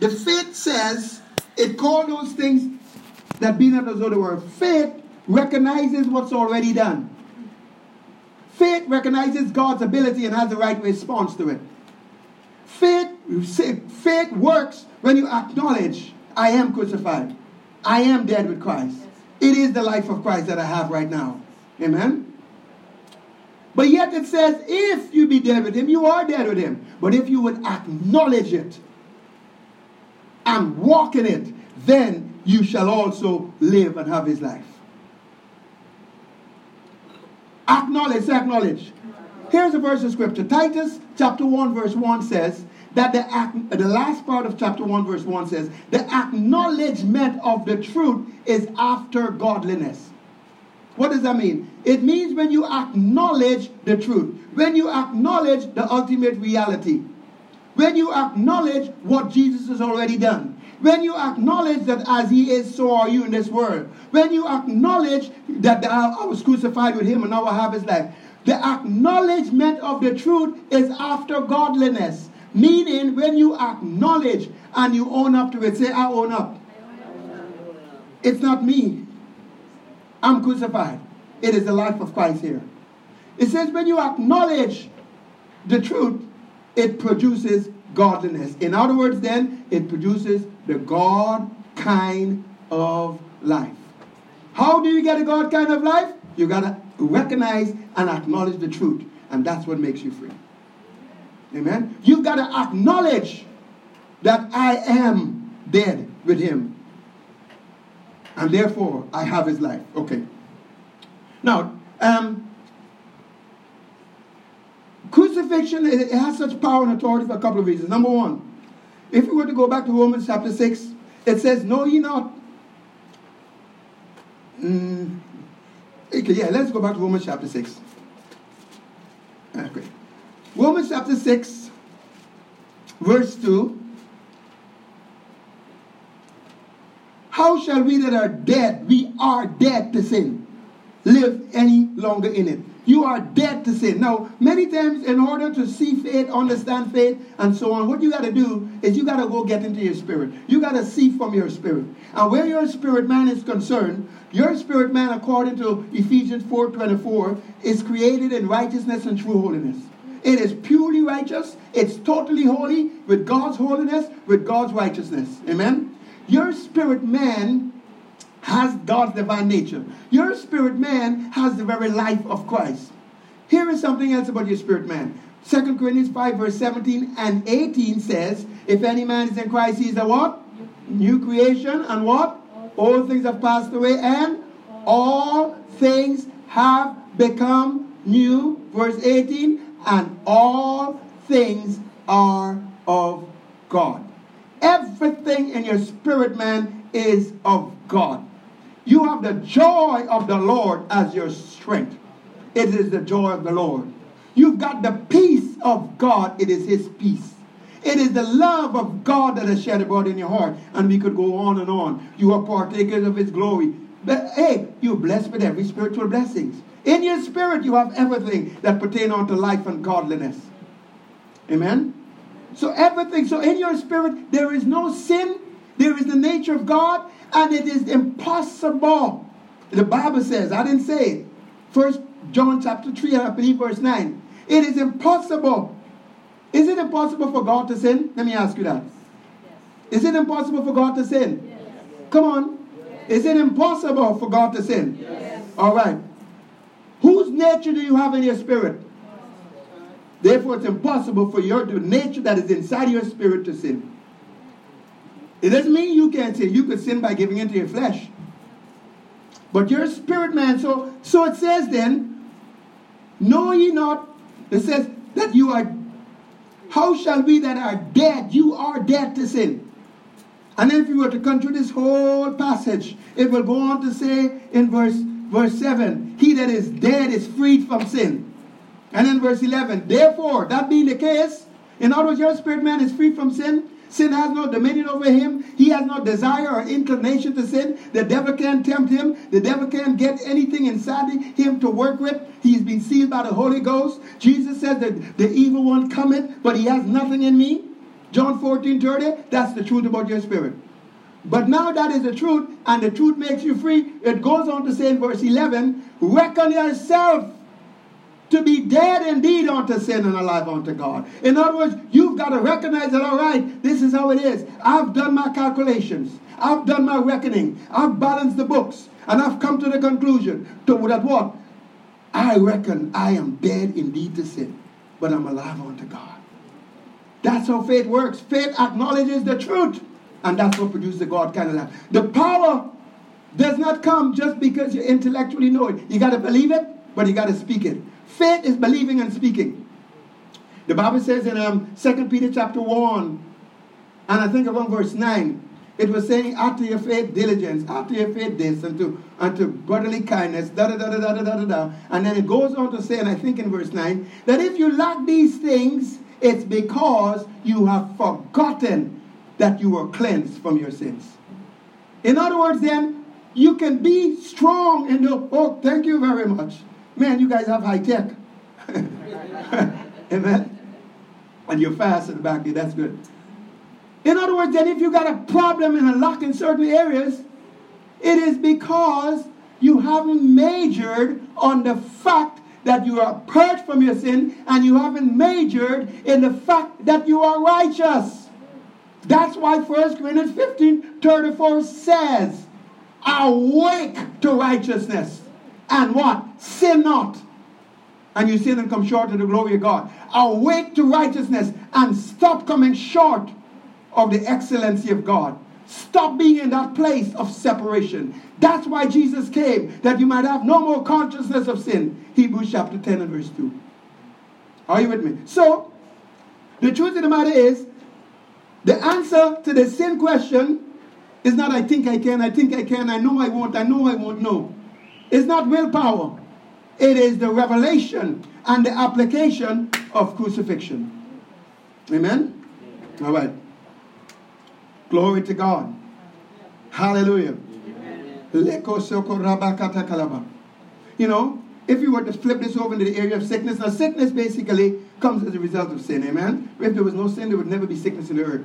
The faith says, it called those things that be not as though they were. Faith recognizes what's already done. Faith recognizes God's ability and has the right response to it. Faith, faith works when you acknowledge, I am crucified. I am dead with Christ. It is the life of Christ that I have right now. Amen? But yet it says, if you be dead with him, you are dead with him. But if you would acknowledge it and walk in it, then you shall also live and have his life. Acknowledge, acknowledge. Here's a verse of scripture. Titus chapter 1, verse 1 says that the, the last part of chapter 1, verse 1 says, the acknowledgement of the truth is after godliness. What does that mean? It means when you acknowledge the truth, when you acknowledge the ultimate reality, when you acknowledge what Jesus has already done, when you acknowledge that as he is, so are you in this world, when you acknowledge that I was crucified with him and now I have his life, the acknowledgement of the truth is after godliness. Meaning, when you acknowledge and you own up to it, say, I own up. It's not me. I'm crucified. It is the life of Christ here. It says, when you acknowledge the truth, it produces godliness. In other words, then, it produces the God kind of life. How do you get a God kind of life? You got to recognize and acknowledge the truth, and that's what makes you free. Amen. You've got to acknowledge that I am dead with him. And therefore, I have his life. Okay. Now, um, crucifixion, it has such power and authority for a couple of reasons. Number one, if we were to go back to Romans chapter 6, it says, Know ye not. Mm, okay, yeah, let's go back to Romans chapter 6. Okay. Romans chapter 6, verse 2. How shall we that are dead, we are dead to sin, live any longer in it? You are dead to sin. Now, many times, in order to see faith, understand faith, and so on, what you got to do is you got to go get into your spirit. You got to see from your spirit. And where your spirit man is concerned, your spirit man, according to Ephesians 4:24, is created in righteousness and true holiness. It is purely righteous. It's totally holy with God's holiness, with God's righteousness. Amen. Your spirit man has God's divine nature. Your spirit man has the very life of Christ. Here is something else about your spirit man. 2 Corinthians 5, verse 17 and 18 says, If any man is in Christ, he is a what? New creation, and what? All things have passed away, and all things have become new. Verse 18, and all things are of God. Everything in your spirit man is of God. You have the joy of the Lord as your strength. It is the joy of the Lord. You've got the peace of God. It is His peace. It is the love of God that is shed abroad in your heart. And we could go on and on. You are partakers of His glory. But hey, you're blessed with every spiritual blessings. In your spirit, you have everything that pertain unto life and godliness. Amen? So everything, so in your spirit, there is no sin. There is the nature of God, and it is impossible. The Bible says, I didn't say it. First John chapter 3, I believe verse 9. It is impossible. Is it impossible for God to sin? Let me ask you that. Is it impossible for God to sin? Yes. Come on. Yes. Is it impossible for God to sin? Yes. All right. Whose nature do you have in your spirit? Oh. Therefore, it's impossible for your nature that is inside your spirit to sin. It doesn't mean you can't sin. You could sin by giving into your flesh. But you're a spirit man, so so it says then, know ye not, it says that you are, how shall we that are dead, you are dead to sin. And if you were to through this whole passage, it will go on to say in verse verse 7, he that is dead is freed from sin. And then verse 11, therefore, that being the case, in other words, your spirit man is free from sin. Sin has no dominion over him. He has no desire or inclination to sin. The devil can't tempt him. The devil can't get anything inside him to work with. He's been sealed by the Holy Ghost. Jesus said that the evil one cometh, but he has nothing in me. John 14 30, that's the truth about your spirit. But now that is the truth, and the truth makes you free. It goes on to say in verse 11, reckon yourself to be dead indeed unto sin and alive unto God. In other words, you've got to recognize that, all right, this is how it is. I've done my calculations. I've done my reckoning. I've balanced the books. And I've come to the conclusion to that what? I reckon I am dead indeed to sin, but I'm alive unto God. That's how faith works. Faith acknowledges the truth. And that's what produces the God kind of life. The power does not come just because you intellectually know it. You got to believe it, but you got to speak it. Faith is believing and speaking. The Bible says in um, 2 Peter chapter 1, and I think around verse 9, it was saying, after your faith, diligence, after your faith, this, and to, and to brotherly kindness, da da da da da da da da. And then it goes on to say, and I think in verse 9, that if you lack these things, it's because you have forgotten that you were cleansed from your sins. In other words, then, you can be strong in the, oh, thank you very much. Man, you guys have high tech. Amen. And you're fast in the back there, that's good. In other words, then if you got a problem and a lack in certain areas, it is because you haven't majored on the fact that you are purged from your sin and you haven't majored in the fact that you are righteous. That's why 1 Corinthians 15 34 says, Awake to righteousness and what? Sin not. And you sin and come short of the glory of God. Awake to righteousness and stop coming short of the excellency of God. Stop being in that place of separation. That's why Jesus came, that you might have no more consciousness of sin. Hebrews chapter 10 and verse 2. Are you with me? So, the truth of the matter is, the answer to the sin question is not I think I can, I think I can, I know I won't, I know I won't know. It's not willpower. It is the revelation and the application of crucifixion. Amen? All right. Glory to God. Hallelujah. You know, if you were to flip this over into the area of sickness, now sickness basically comes as a result of sin. Amen? If there was no sin, there would never be sickness in the earth.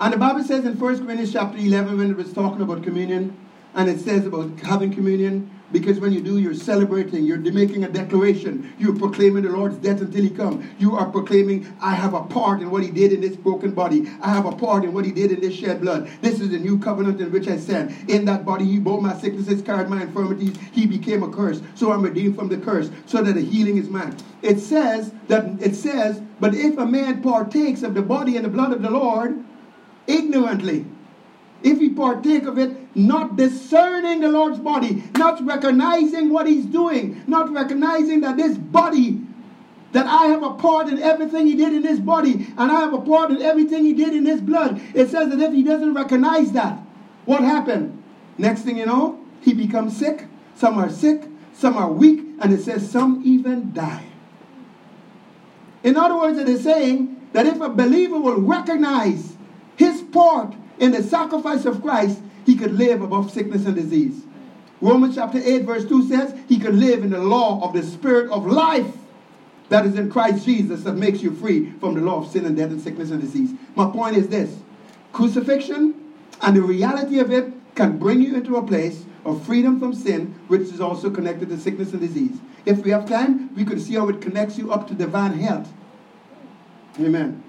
And the Bible says in 1 Corinthians chapter 11, when it was talking about communion, and it says about having communion, because when you do, you're celebrating, you're making a declaration, you're proclaiming the Lord's death until He comes. You are proclaiming, I have a part in what He did in this broken body. I have a part in what He did in this shed blood. This is the new covenant in which I stand. In that body, He bore my sicknesses, carried my infirmities. He became a curse. So I'm redeemed from the curse, so that the healing is mine. It says that it says, but if a man partakes of the body and the blood of the Lord ignorantly, if he partake of it, not discerning the Lord's body, not recognizing what he's doing, not recognizing that this body, that I have a part in everything he did in this body, and I have a part in everything he did in this blood. It says that if he doesn't recognize that, what happened? Next thing you know, he becomes sick. Some are sick, some are weak, and it says some even die. In other words, it is saying that if a believer will recognize his part in the sacrifice of Christ, he could live above sickness and disease. Romans chapter 8, verse 2 says he could live in the law of the spirit of life that is in Christ Jesus that makes you free from the law of sin and death and sickness and disease. My point is this crucifixion and the reality of it can bring you into a place of freedom from sin, which is also connected to sickness and disease. If we have time, we could see how it connects you up to divine health. Amen.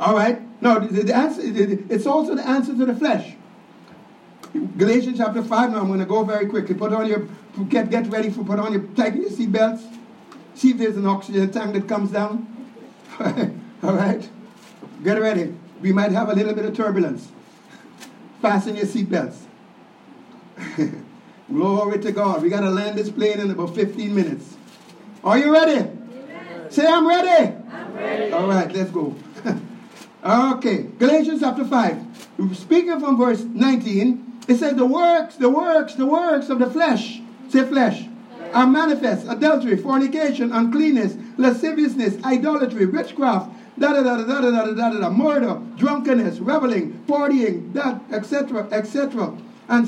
All right. No, the, the answer, it's also the answer to the flesh. Galatians chapter 5, now I'm going to go very quickly. Put on your, get, get ready for, put on your, tighten your seatbelts. See if there's an oxygen tank that comes down. All right? Get ready. We might have a little bit of turbulence. Fasten your seatbelts. Glory to God. We got to land this plane in about 15 minutes. Are you ready? Amen. Say, I'm ready. I'm ready. All right, let's go. Okay, Galatians chapter 5. Speaking from verse 19, it says, The works, the works, the works of the flesh, say flesh, are manifest adultery, fornication, uncleanness, lasciviousness, idolatry, witchcraft, da da da da da da da da da, murder, drunkenness, reveling, partying, that, etc., etc., and,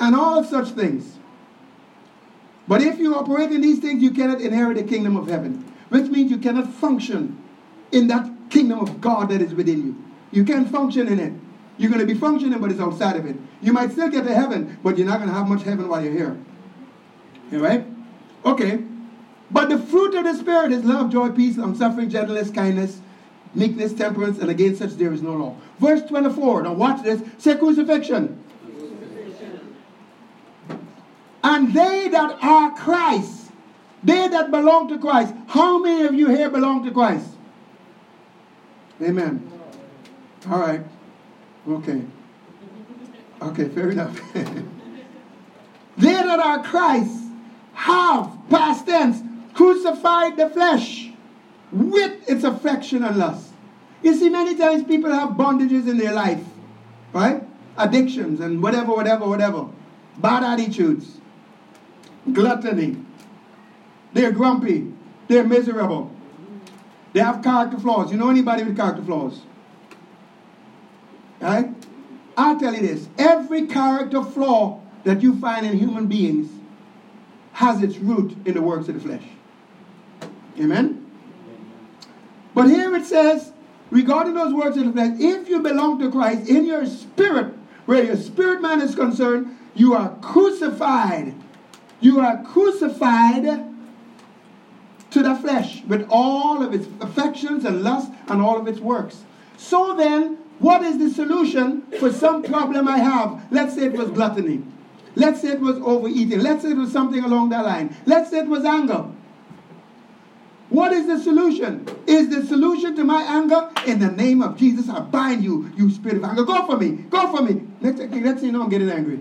and all such things. But if you operate in these things, you cannot inherit the kingdom of heaven, which means you cannot function in that kingdom of God that is within you. You can't function in it. You're going to be functioning, but it's outside of it. You might still get to heaven, but you're not going to have much heaven while you're here. All right? Okay. But the fruit of the Spirit is love, joy, peace, long suffering, gentleness, kindness, meekness, temperance, and against such there is no law. Verse 24. Now watch this. Say crucifixion. crucifixion. And they that are Christ, they that belong to Christ. How many of you here belong to Christ? Amen. All right. Okay. Okay, fair enough. they that are Christ have, past tense, crucified the flesh with its affection and lust. You see, many times people have bondages in their life, right? Addictions and whatever, whatever, whatever. Bad attitudes, gluttony. They're grumpy. They're miserable. They have character flaws. You know anybody with character flaws? Right? I'll tell you this every character flaw that you find in human beings has its root in the works of the flesh. Amen? But here it says, regarding those works of the flesh, if you belong to Christ in your spirit, where your spirit man is concerned, you are crucified. You are crucified to the flesh with all of its affections and lusts and all of its works. So then, what is the solution for some problem I have? Let's say it was gluttony. Let's say it was overeating. Let's say it was something along that line. Let's say it was anger. What is the solution? Is the solution to my anger? In the name of Jesus, I bind you, you spirit of anger. Go for me. Go for me. Let's, see, you I'm getting angry.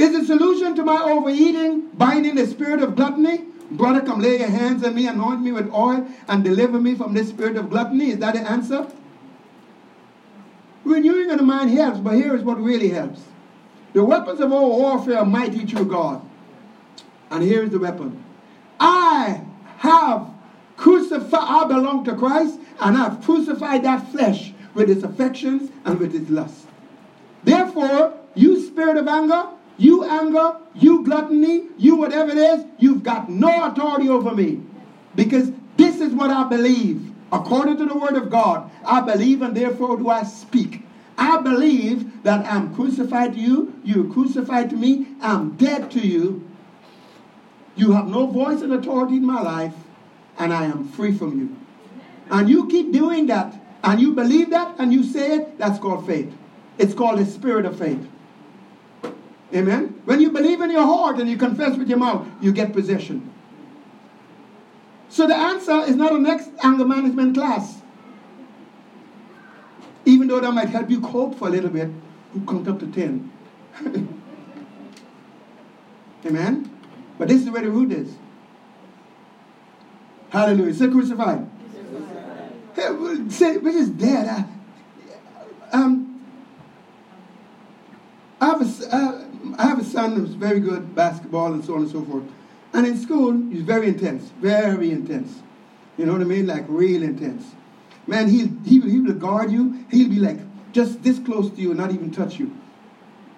Is the solution to my overeating binding the spirit of gluttony? Brother, come lay your hands on me, anoint me with oil, and deliver me from this spirit of gluttony. Is that the answer? Renewing of the mind helps, but here is what really helps. The weapons of our warfare are mighty through God. And here is the weapon. I have crucified, I belong to Christ, and I've crucified that flesh with its affections and with its lust. Therefore, you spirit of anger, you anger, you gluttony, you whatever it is, you've got no authority over me. Because this is what I believe. According to the word of God, I believe and therefore do I speak. I believe that I'm crucified to you, you're crucified to me, I'm dead to you. You have no voice and authority in my life, and I am free from you. And you keep doing that, and you believe that, and you say it, that's called faith. It's called the spirit of faith. Amen. When you believe in your heart and you confess with your mouth, you get possession. So the answer is not a next anger management class. Even though that might help you cope for a little bit, you count up to 10. Amen? But this is where the root is. Hallelujah. Say crucified. Hey, say, which is dead. I, um, I have a, uh, I have a son who's very good basketball and so on and so forth. And in school, he's very intense, very intense. You know what I mean? Like real intense. Man, he he he will guard you. He'll be like just this close to you, not even touch you.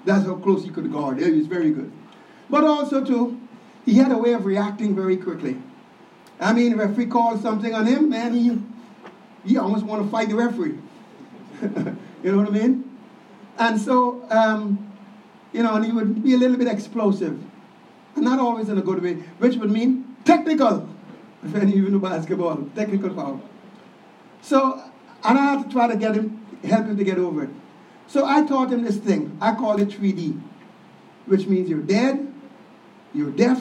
That's how close he could guard. He was very good. But also too, he had a way of reacting very quickly. I mean, if referee called something on him, man, he he almost want to fight the referee. you know what I mean? And so um, you know, and he would be a little bit explosive. And not always in a good way, which would mean technical. If any of you know basketball, technical foul. So, and I had to try to get him, help him to get over it. So I taught him this thing. I call it 3D, which means you're dead, you're deaf,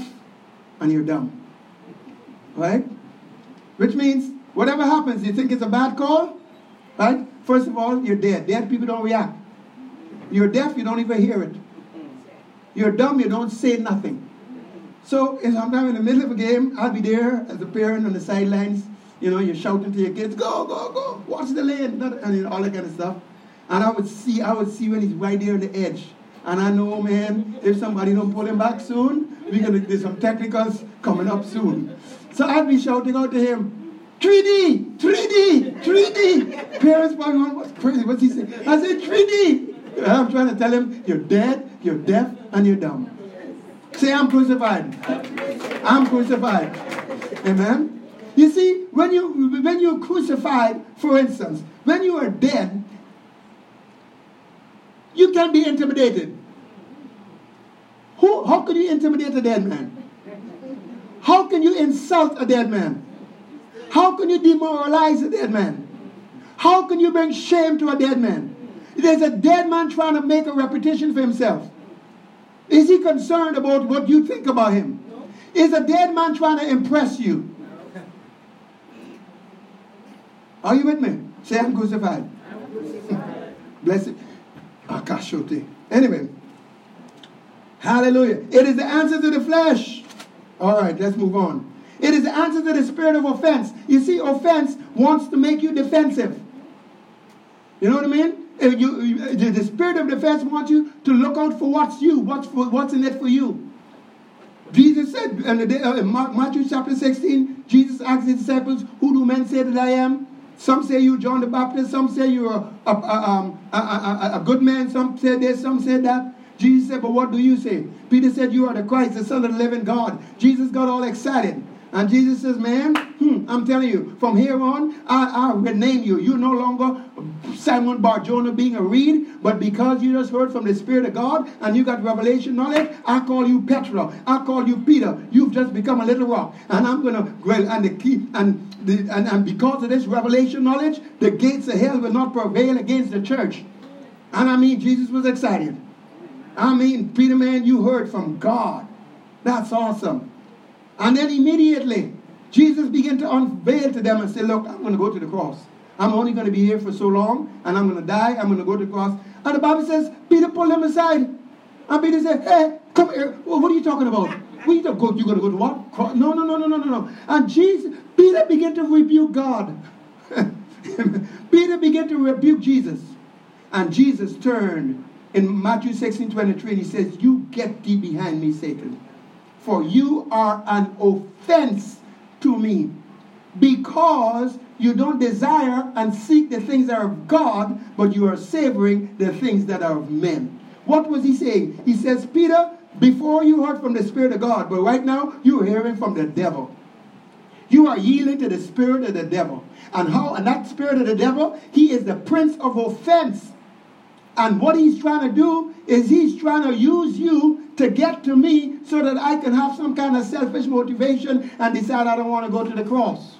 and you're dumb. Right? Which means whatever happens, you think it's a bad call? Right? First of all, you're dead. Dead people don't react. You're deaf, you don't even hear it. You're dumb, you don't say nothing. So I'm in the middle of a game, I'll be there as a parent on the sidelines. You know, you're shouting to your kids, go, go, go, watch the lane, and all that kind of stuff. And I would see, I would see when he's right there on the edge. And I know, man, if somebody don't pull him back soon, we're gonna there's some technicals coming up soon. So I'd be shouting out to him, 3D, 3D, 3D. Parents probably going, what's crazy? What's he saying? I said 3D. I'm trying to tell him, you're dead, you're deaf, and you're dumb. Say, I'm crucified. I'm crucified. Amen. You see, when you when you're crucified, for instance, when you are dead, you can be intimidated. Who, how can you intimidate a dead man? How can you insult a dead man? How can you demoralize a dead man? How can you bring shame to a dead man? There's a dead man trying to make a reputation for himself. Is he concerned about what you think about him? Is a dead man trying to impress you? Are you with me? Say, I'm crucified. Blessed. Akashote. Anyway. Hallelujah. It is the answer to the flesh. All right, let's move on. It is the answer to the spirit of offense. You see, offense wants to make you defensive. You know what I mean? You, the spirit of defense wants you to look out for what's you, what's, for, what's in it for you. Jesus said in, uh, in Matthew chapter 16, Jesus asked his disciples, Who do men say that I am? Some say you're John the Baptist, some say you're a, a, um, a, a, a good man, some say this, some say that. Jesus said, But what do you say? Peter said, You are the Christ, the Son of the living God. Jesus got all excited. And Jesus says, Man, hmm, I'm telling you, from here on, I, I rename you. You're no longer Simon Barjona being a reed, but because you just heard from the Spirit of God and you got revelation knowledge, I call you Petra. I call you Peter. You've just become a little rock. And I'm going to, well, and the key, and, the, and, and because of this revelation knowledge, the gates of hell will not prevail against the church. And I mean, Jesus was excited. I mean, Peter, man, you heard from God. That's awesome. And then immediately, Jesus began to unveil to them and say, Look, I'm going to go to the cross. I'm only going to be here for so long, and I'm going to die. I'm going to go to the cross. And the Bible says, Peter pulled him aside. And Peter said, Hey, come here. What are you talking about? What you, go, you going to go to what? Cross? No, no, no, no, no, no, no. And Jesus, Peter began to rebuke God. Peter began to rebuke Jesus. And Jesus turned in Matthew 16 23, he says, You get thee behind me, Satan, for you are an offense to me, because you don't desire and seek the things that are of God, but you are savoring the things that are of men. What was he saying? He says, Peter, before you heard from the Spirit of God, but right now you're hearing from the devil. You are yielding to the spirit of the devil. And how and that spirit of the devil, he is the prince of offense. And what he's trying to do is he's trying to use you to get to me so that I can have some kind of selfish motivation and decide I don't want to go to the cross.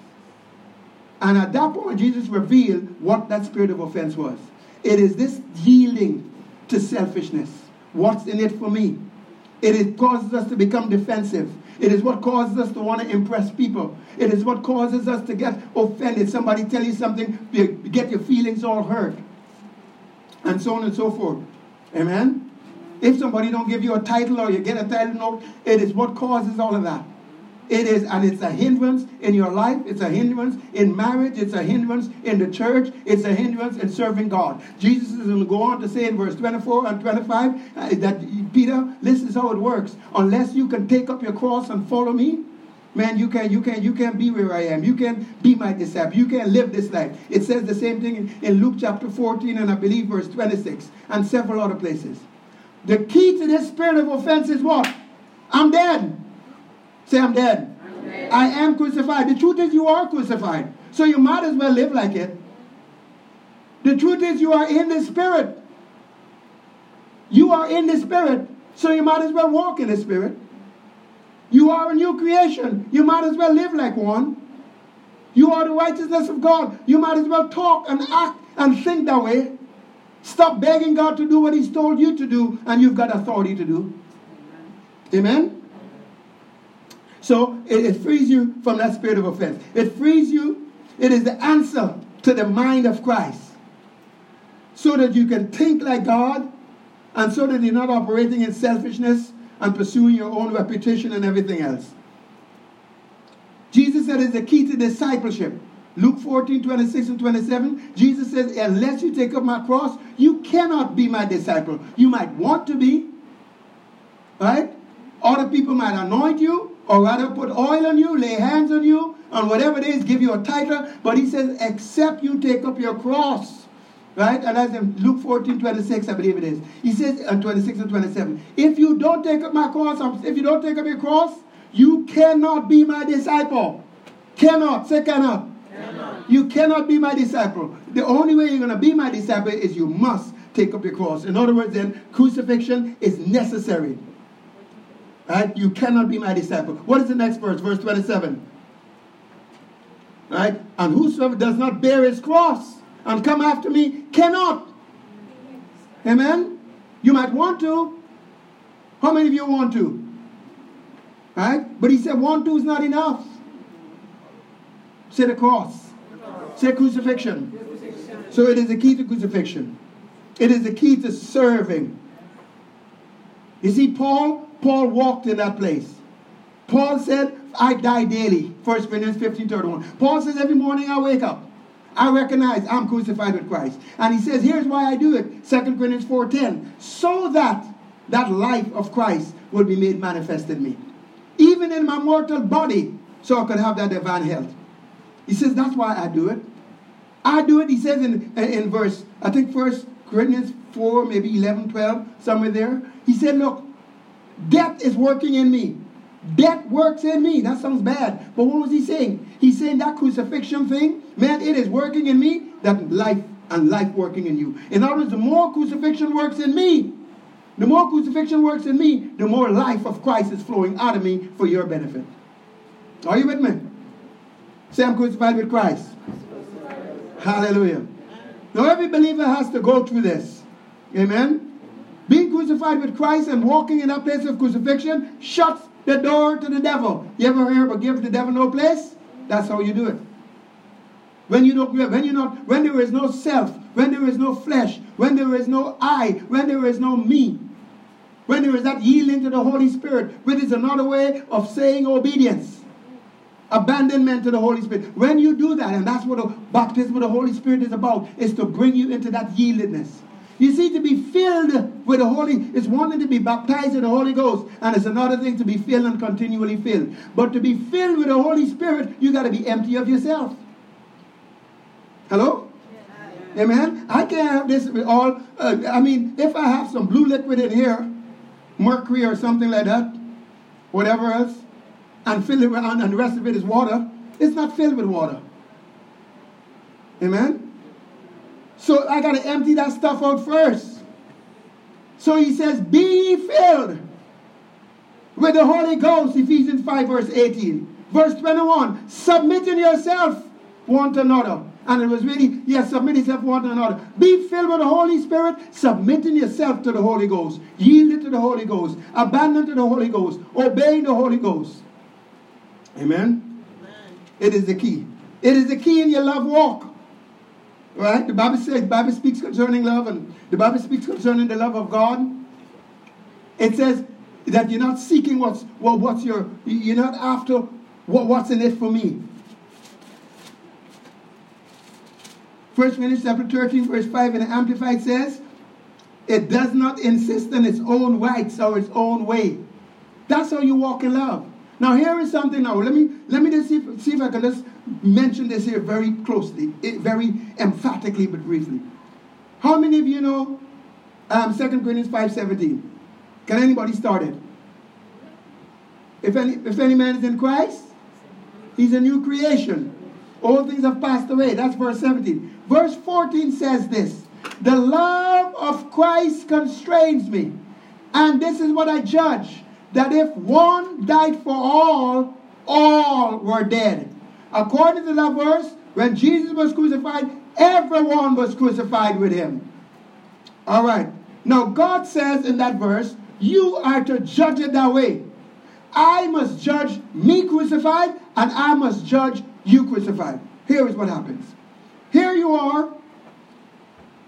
And at that point, Jesus revealed what that spirit of offense was. It is this yielding to selfishness. What's in it for me? It is causes us to become defensive. It is what causes us to want to impress people. It is what causes us to get offended. Somebody tell you something, you get your feelings all hurt and so on and so forth. Amen? If somebody don't give you a title or you get a title note, it is what causes all of that. It is, and it's a hindrance in your life. It's a hindrance in marriage. It's a hindrance in the church. It's a hindrance in serving God. Jesus is going to go on to say in verse 24 and 25 uh, that Peter, this is how it works. Unless you can take up your cross and follow me, Man, you can you can you can be where I am. You can be my disciple. You can live this life. It says the same thing in, in Luke chapter 14 and I believe verse 26 and several other places. The key to this spirit of offense is what? I'm dead. Say I'm dead. I'm dead. I am crucified. The truth is you are crucified. So you might as well live like it. The truth is you are in the spirit. You are in the spirit. So you might as well walk in the spirit. You are a new creation. You might as well live like one. You are the righteousness of God. You might as well talk and act and think that way. Stop begging God to do what He's told you to do, and you've got authority to do. Amen? So it, it frees you from that spirit of offense. It frees you. It is the answer to the mind of Christ. So that you can think like God, and so that you're not operating in selfishness and pursuing your own reputation and everything else. Jesus said it's the key to discipleship. Luke 14, 26 and 27, Jesus says, Unless you take up my cross, you cannot be my disciple. You might want to be, right? Other people might anoint you, or rather put oil on you, lay hands on you, and whatever it is, give you a title. But he says, Except you take up your cross Right? And that's in Luke 14, 26, I believe it is. He says, and 26 and 27, if you don't take up my cross, if you don't take up your cross, you cannot be my disciple. Cannot. Say cannot. cannot. You cannot be my disciple. The only way you're going to be my disciple is you must take up your cross. In other words, then, crucifixion is necessary. Right? You cannot be my disciple. What is the next verse? Verse 27. Right? And whosoever does not bear his cross and come after me cannot. Amen? You might want to. How many of you want to? Right? But he said want to is not enough. Say the cross. Say crucifixion. So it is the key to crucifixion. It is the key to serving. You see, Paul, Paul walked in that place. Paul said, I die daily. 1 Corinthians 15, 31. Paul says, every morning I wake up. I recognize I'm crucified with Christ. And he says, here's why I do it. 2 Corinthians 4.10. So that that life of Christ will be made manifest in me. Even in my mortal body, so I could have that divine health. He says, that's why I do it. I do it, he says in, in verse, I think first Corinthians 4, maybe 11, 12, somewhere there. He said, look, death is working in me. Death works in me. That sounds bad. But what was he saying? He's saying that crucifixion thing, man, it is working in me, that life and life working in you. In other words, the more crucifixion works in me, the more crucifixion works in me, the more life of Christ is flowing out of me for your benefit. Are you with me? Say, I'm crucified with Christ. Hallelujah. Now, every believer has to go through this. Amen. Being crucified with Christ and walking in that place of crucifixion shuts the door to the devil. You ever hear about give the devil no place? That's how you do it. When you don't, when you not, when there is no self, when there is no flesh, when there is no I, when there is no me, when there is that yielding to the Holy Spirit, which is another way of saying obedience, abandonment to the Holy Spirit. When you do that, and that's what the baptism of the Holy Spirit is about, is to bring you into that yieldedness. You see, to be filled with the Holy is one thing to be baptized in the Holy Ghost, and it's another thing to be filled and continually filled. But to be filled with the Holy Spirit, you got to be empty of yourself. Hello? Yeah. Amen. I can't have this with all. Uh, I mean, if I have some blue liquid in here, mercury or something like that, whatever else, and fill it with, and the rest of it is water, it's not filled with water. Amen. So I got to empty that stuff out first. So he says, Be filled with the Holy Ghost, Ephesians 5, verse 18. Verse 21, submitting yourself one to another. And it was really, yes, submit yourself one to another. Be filled with the Holy Spirit, submitting yourself to the Holy Ghost, yielding to the Holy Ghost, abandon to the Holy Ghost, obeying the Holy Ghost. Amen? Amen? It is the key. It is the key in your love walk. Right? The Bible says, the Bible speaks concerning love, and the Bible speaks concerning the love of God. It says that you're not seeking what's what's your you're not after what, what's in it for me. First Corinthians chapter 13, verse 5 in the Amplified says, it does not insist on its own rights or its own way. That's how you walk in love. Now here is something now. Let me let me just see if, see if I can just mention this here very closely, very emphatically but briefly. How many of you know um, 2 Corinthians 5.17? Can anybody start it? If any, if any man is in Christ, he's a new creation. All things have passed away. That's verse 17. Verse 14 says this The love of Christ constrains me. And this is what I judge that if one died for all, all were dead. According to that verse, when Jesus was crucified, everyone was crucified with him. All right. Now, God says in that verse, you are to judge it that way. I must judge me crucified, and I must judge you crucified. Here is what happens. Here you are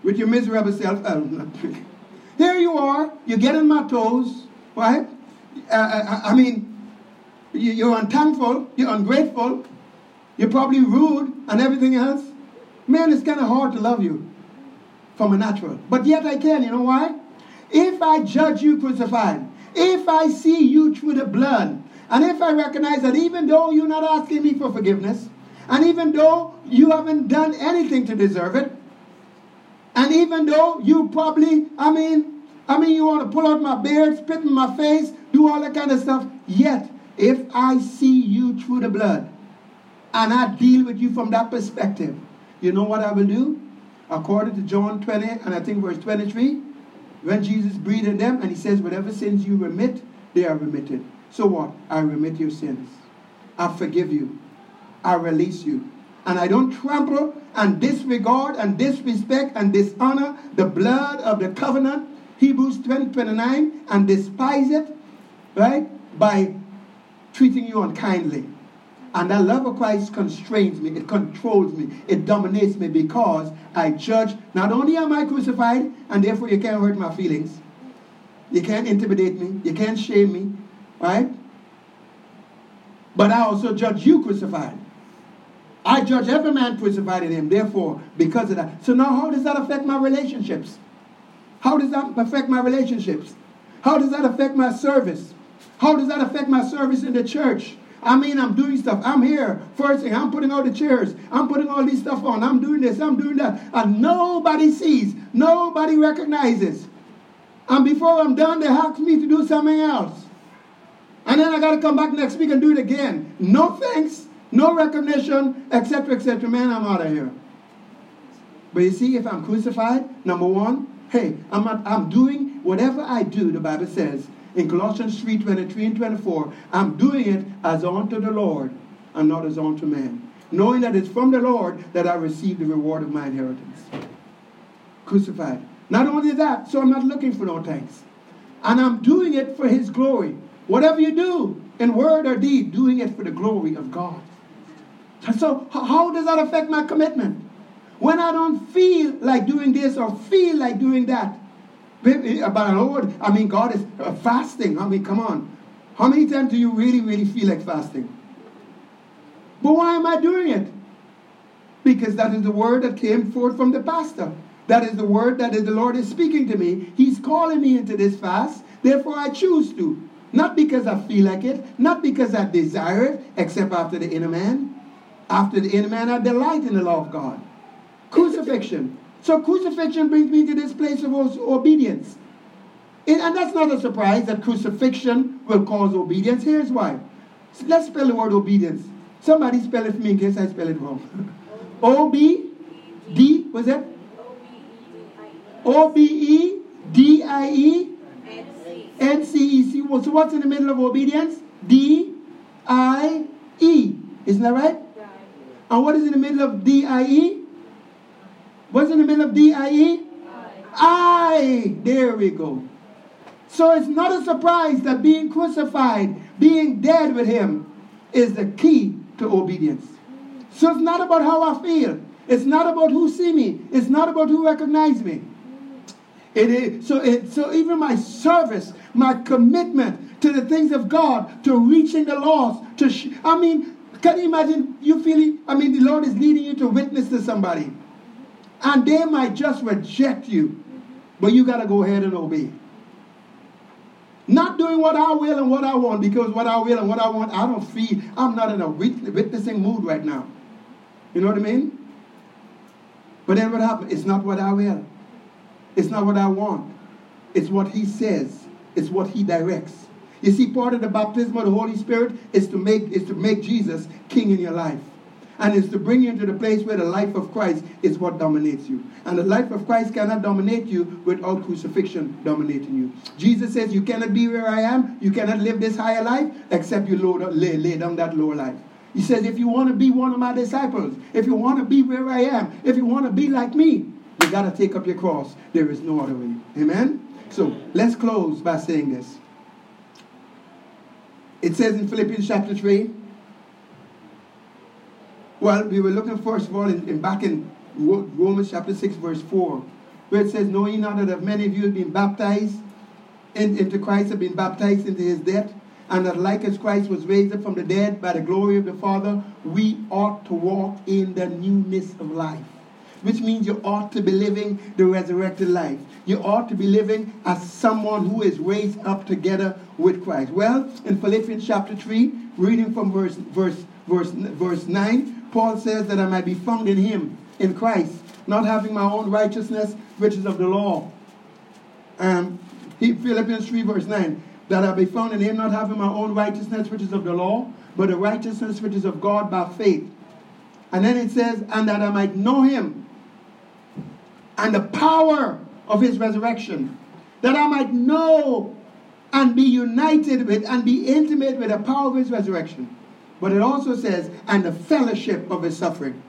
with your miserable self. Here you are, you get on my toes, right? Uh, uh, I mean, you're unthankful, you're ungrateful, you're probably rude and everything else. Man, it's kind of hard to love you from a natural. But yet I can. You know why? If I judge you crucified, if I see you through the blood, and if I recognize that even though you're not asking me for forgiveness, and even though you haven't done anything to deserve it, and even though you probably, I mean, I mean, you want to pull out my beard, spit in my face, do all that kind of stuff. Yet, if I see you through the blood, and I deal with you from that perspective, you know what I will do? According to John 20 and I think verse 23, when Jesus breathed in them and he says, Whatever sins you remit, they are remitted. So what? I remit your sins. I forgive you. I release you. And I don't trample and disregard and disrespect and dishonor the blood of the covenant, Hebrews 20, 29, and despise it, right? By treating you unkindly. And that love of Christ constrains me, it controls me, it dominates me because I judge. Not only am I crucified, and therefore you can't hurt my feelings, you can't intimidate me, you can't shame me, right? But I also judge you crucified. I judge every man crucified in him, therefore, because of that. So now, how does that affect my relationships? How does that affect my relationships? How does that affect my service? How does that affect my service in the church? I mean, I'm doing stuff. I'm here. First thing, I'm putting all the chairs. I'm putting all these stuff on. I'm doing this. I'm doing that. And nobody sees. Nobody recognizes. And before I'm done, they ask me to do something else. And then I got to come back next week and do it again. No thanks, no recognition, etc., etc. Man, I'm out of here. But you see, if I'm crucified, number one, hey, I'm, not, I'm doing whatever I do, the Bible says, in Colossians 3 23 and 24, I'm doing it as unto the Lord and not as unto man. Knowing that it's from the Lord that I receive the reward of my inheritance. Crucified. Not only that, so I'm not looking for no thanks. And I'm doing it for his glory. Whatever you do, in word or deed, doing it for the glory of God. So, how does that affect my commitment? When I don't feel like doing this or feel like doing that, but Lord, I mean, God is uh, fasting. I mean, come on. How many times do you really, really feel like fasting? But why am I doing it? Because that is the word that came forth from the pastor. That is the word that the Lord is speaking to me. He's calling me into this fast. Therefore, I choose to. Not because I feel like it, not because I desire it, except after the inner man. After the inner man, I delight in the law of God. Crucifixion. So crucifixion brings me to this place of obedience. And that's not a surprise that crucifixion will cause obedience. Here's why. Let's spell the word obedience. Somebody spell it for me in case I spell it wrong. O B D, was that? O B E D I E N C E C. So what's in the middle of obedience? D I E. Isn't that right? And what is in the middle of D I E? What's in the middle of D I E? I. There we go. So it's not a surprise that being crucified, being dead with him, is the key to obedience. So it's not about how I feel. It's not about who see me. It's not about who recognize me. It is so. It, so even my service, my commitment to the things of God, to reaching the lost. To sh- I mean, can you imagine you feeling? I mean, the Lord is leading you to witness to somebody. And they might just reject you, but you got to go ahead and obey. Not doing what I will and what I want because what I will and what I want, I don't feel, I'm not in a witnessing mood right now. You know what I mean? But then what happens? It's not what I will. It's not what I want. It's what He says. It's what He directs. You see, part of the baptism of the Holy Spirit is to make is to make Jesus king in your life and it's to bring you into the place where the life of Christ is what dominates you. And the life of Christ cannot dominate you without crucifixion dominating you. Jesus says, You cannot be where I am, you cannot live this higher life except you load, lay, lay down that lower life. He says, If you want to be one of my disciples, if you want to be where I am, if you want to be like me, you got to take up your cross. There is no other way. Amen? So let's close by saying this. It says in Philippians chapter 3, well, we were looking first of all in, in back in Romans chapter 6, verse 4, where it says, Know ye not that many of you have been baptized in, into Christ, have been baptized into his death, and that like as Christ was raised up from the dead by the glory of the Father, we ought to walk in the newness of life. Which means you ought to be living the resurrected life. You ought to be living as someone who is raised up together with Christ. Well, in Philippians chapter 3, reading from verse, verse, verse, verse 9, Paul says that I might be found in him, in Christ, not having my own righteousness, which is of the law. Um, he, Philippians 3, verse 9, that I be found in him, not having my own righteousness, which is of the law, but the righteousness which is of God by faith. And then it says, and that I might know him and the power of his resurrection, that I might know and be united with and be intimate with the power of his resurrection. But it also says, and the fellowship of his suffering,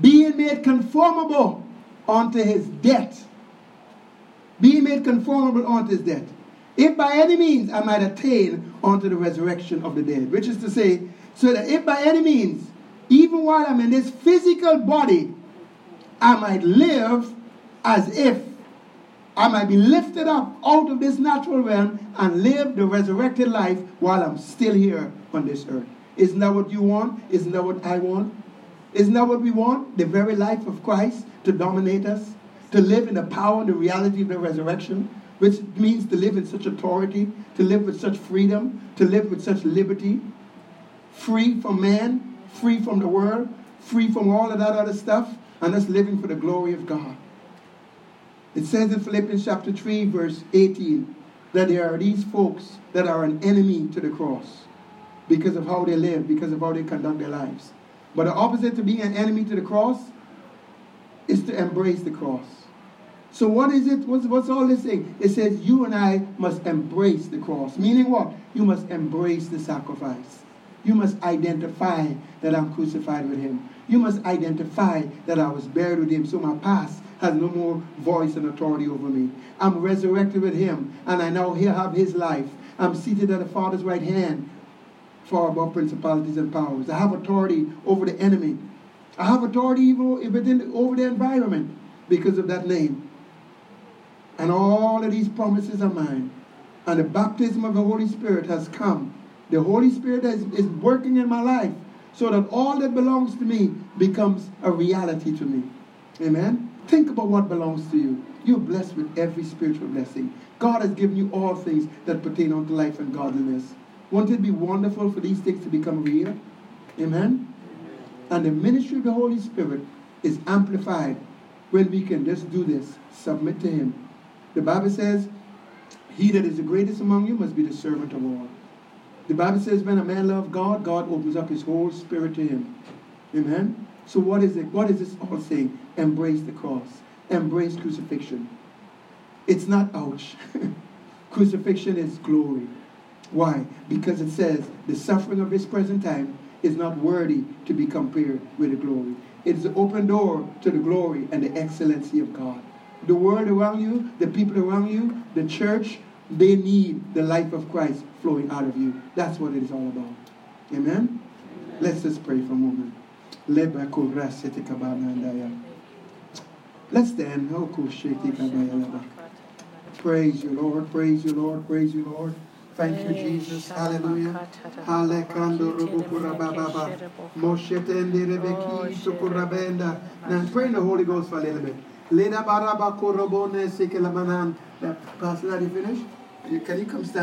being made conformable unto his death. Being made conformable unto his death. If by any means I might attain unto the resurrection of the dead. Which is to say, so that if by any means, even while I'm in this physical body, I might live as if I might be lifted up out of this natural realm and live the resurrected life while I'm still here on this earth. Isn't that what you want? Isn't that what I want? Isn't that what we want? The very life of Christ to dominate us, to live in the power and the reality of the resurrection, which means to live in such authority, to live with such freedom, to live with such liberty, free from man, free from the world, free from all of that other stuff, and us living for the glory of God. It says in Philippians chapter 3, verse 18, that there are these folks that are an enemy to the cross because of how they live, because of how they conduct their lives. But the opposite to being an enemy to the cross is to embrace the cross. So what is it? What's, what's all this saying? It says you and I must embrace the cross. Meaning what? You must embrace the sacrifice. You must identify that I'm crucified with him. You must identify that I was buried with him. So my past has no more voice and authority over me. I'm resurrected with him, and I now have his life. I'm seated at the Father's right hand, far above principalities and powers. I have authority over the enemy. I have authority even within over the environment because of that name. And all of these promises are mine. And the baptism of the Holy Spirit has come. The Holy Spirit is, is working in my life so that all that belongs to me becomes a reality to me. Amen. Think about what belongs to you. You're blessed with every spiritual blessing. God has given you all things that pertain unto life and godliness. Won't it be wonderful for these things to become real? Amen? And the ministry of the Holy Spirit is amplified when we can just do this, submit to Him. The Bible says, He that is the greatest among you must be the servant of all. The Bible says, when a man loves God, God opens up his whole spirit to him. Amen? So what is it? What is this all saying? Embrace the cross. Embrace crucifixion. It's not ouch. crucifixion is glory. Why? Because it says the suffering of this present time is not worthy to be compared with the glory. It is the open door to the glory and the excellency of God. The world around you, the people around you, the church, they need the life of Christ flowing out of you. That's what it is all about. Amen? Amen. Let's just pray for a moment. Let's stand. Praise you, Lord. Praise you, Lord. Praise you, Lord. Thank you, Jesus. Hallelujah. Now pray in the Holy Ghost for a little bit. Pastor, are you finished? Can you come stand?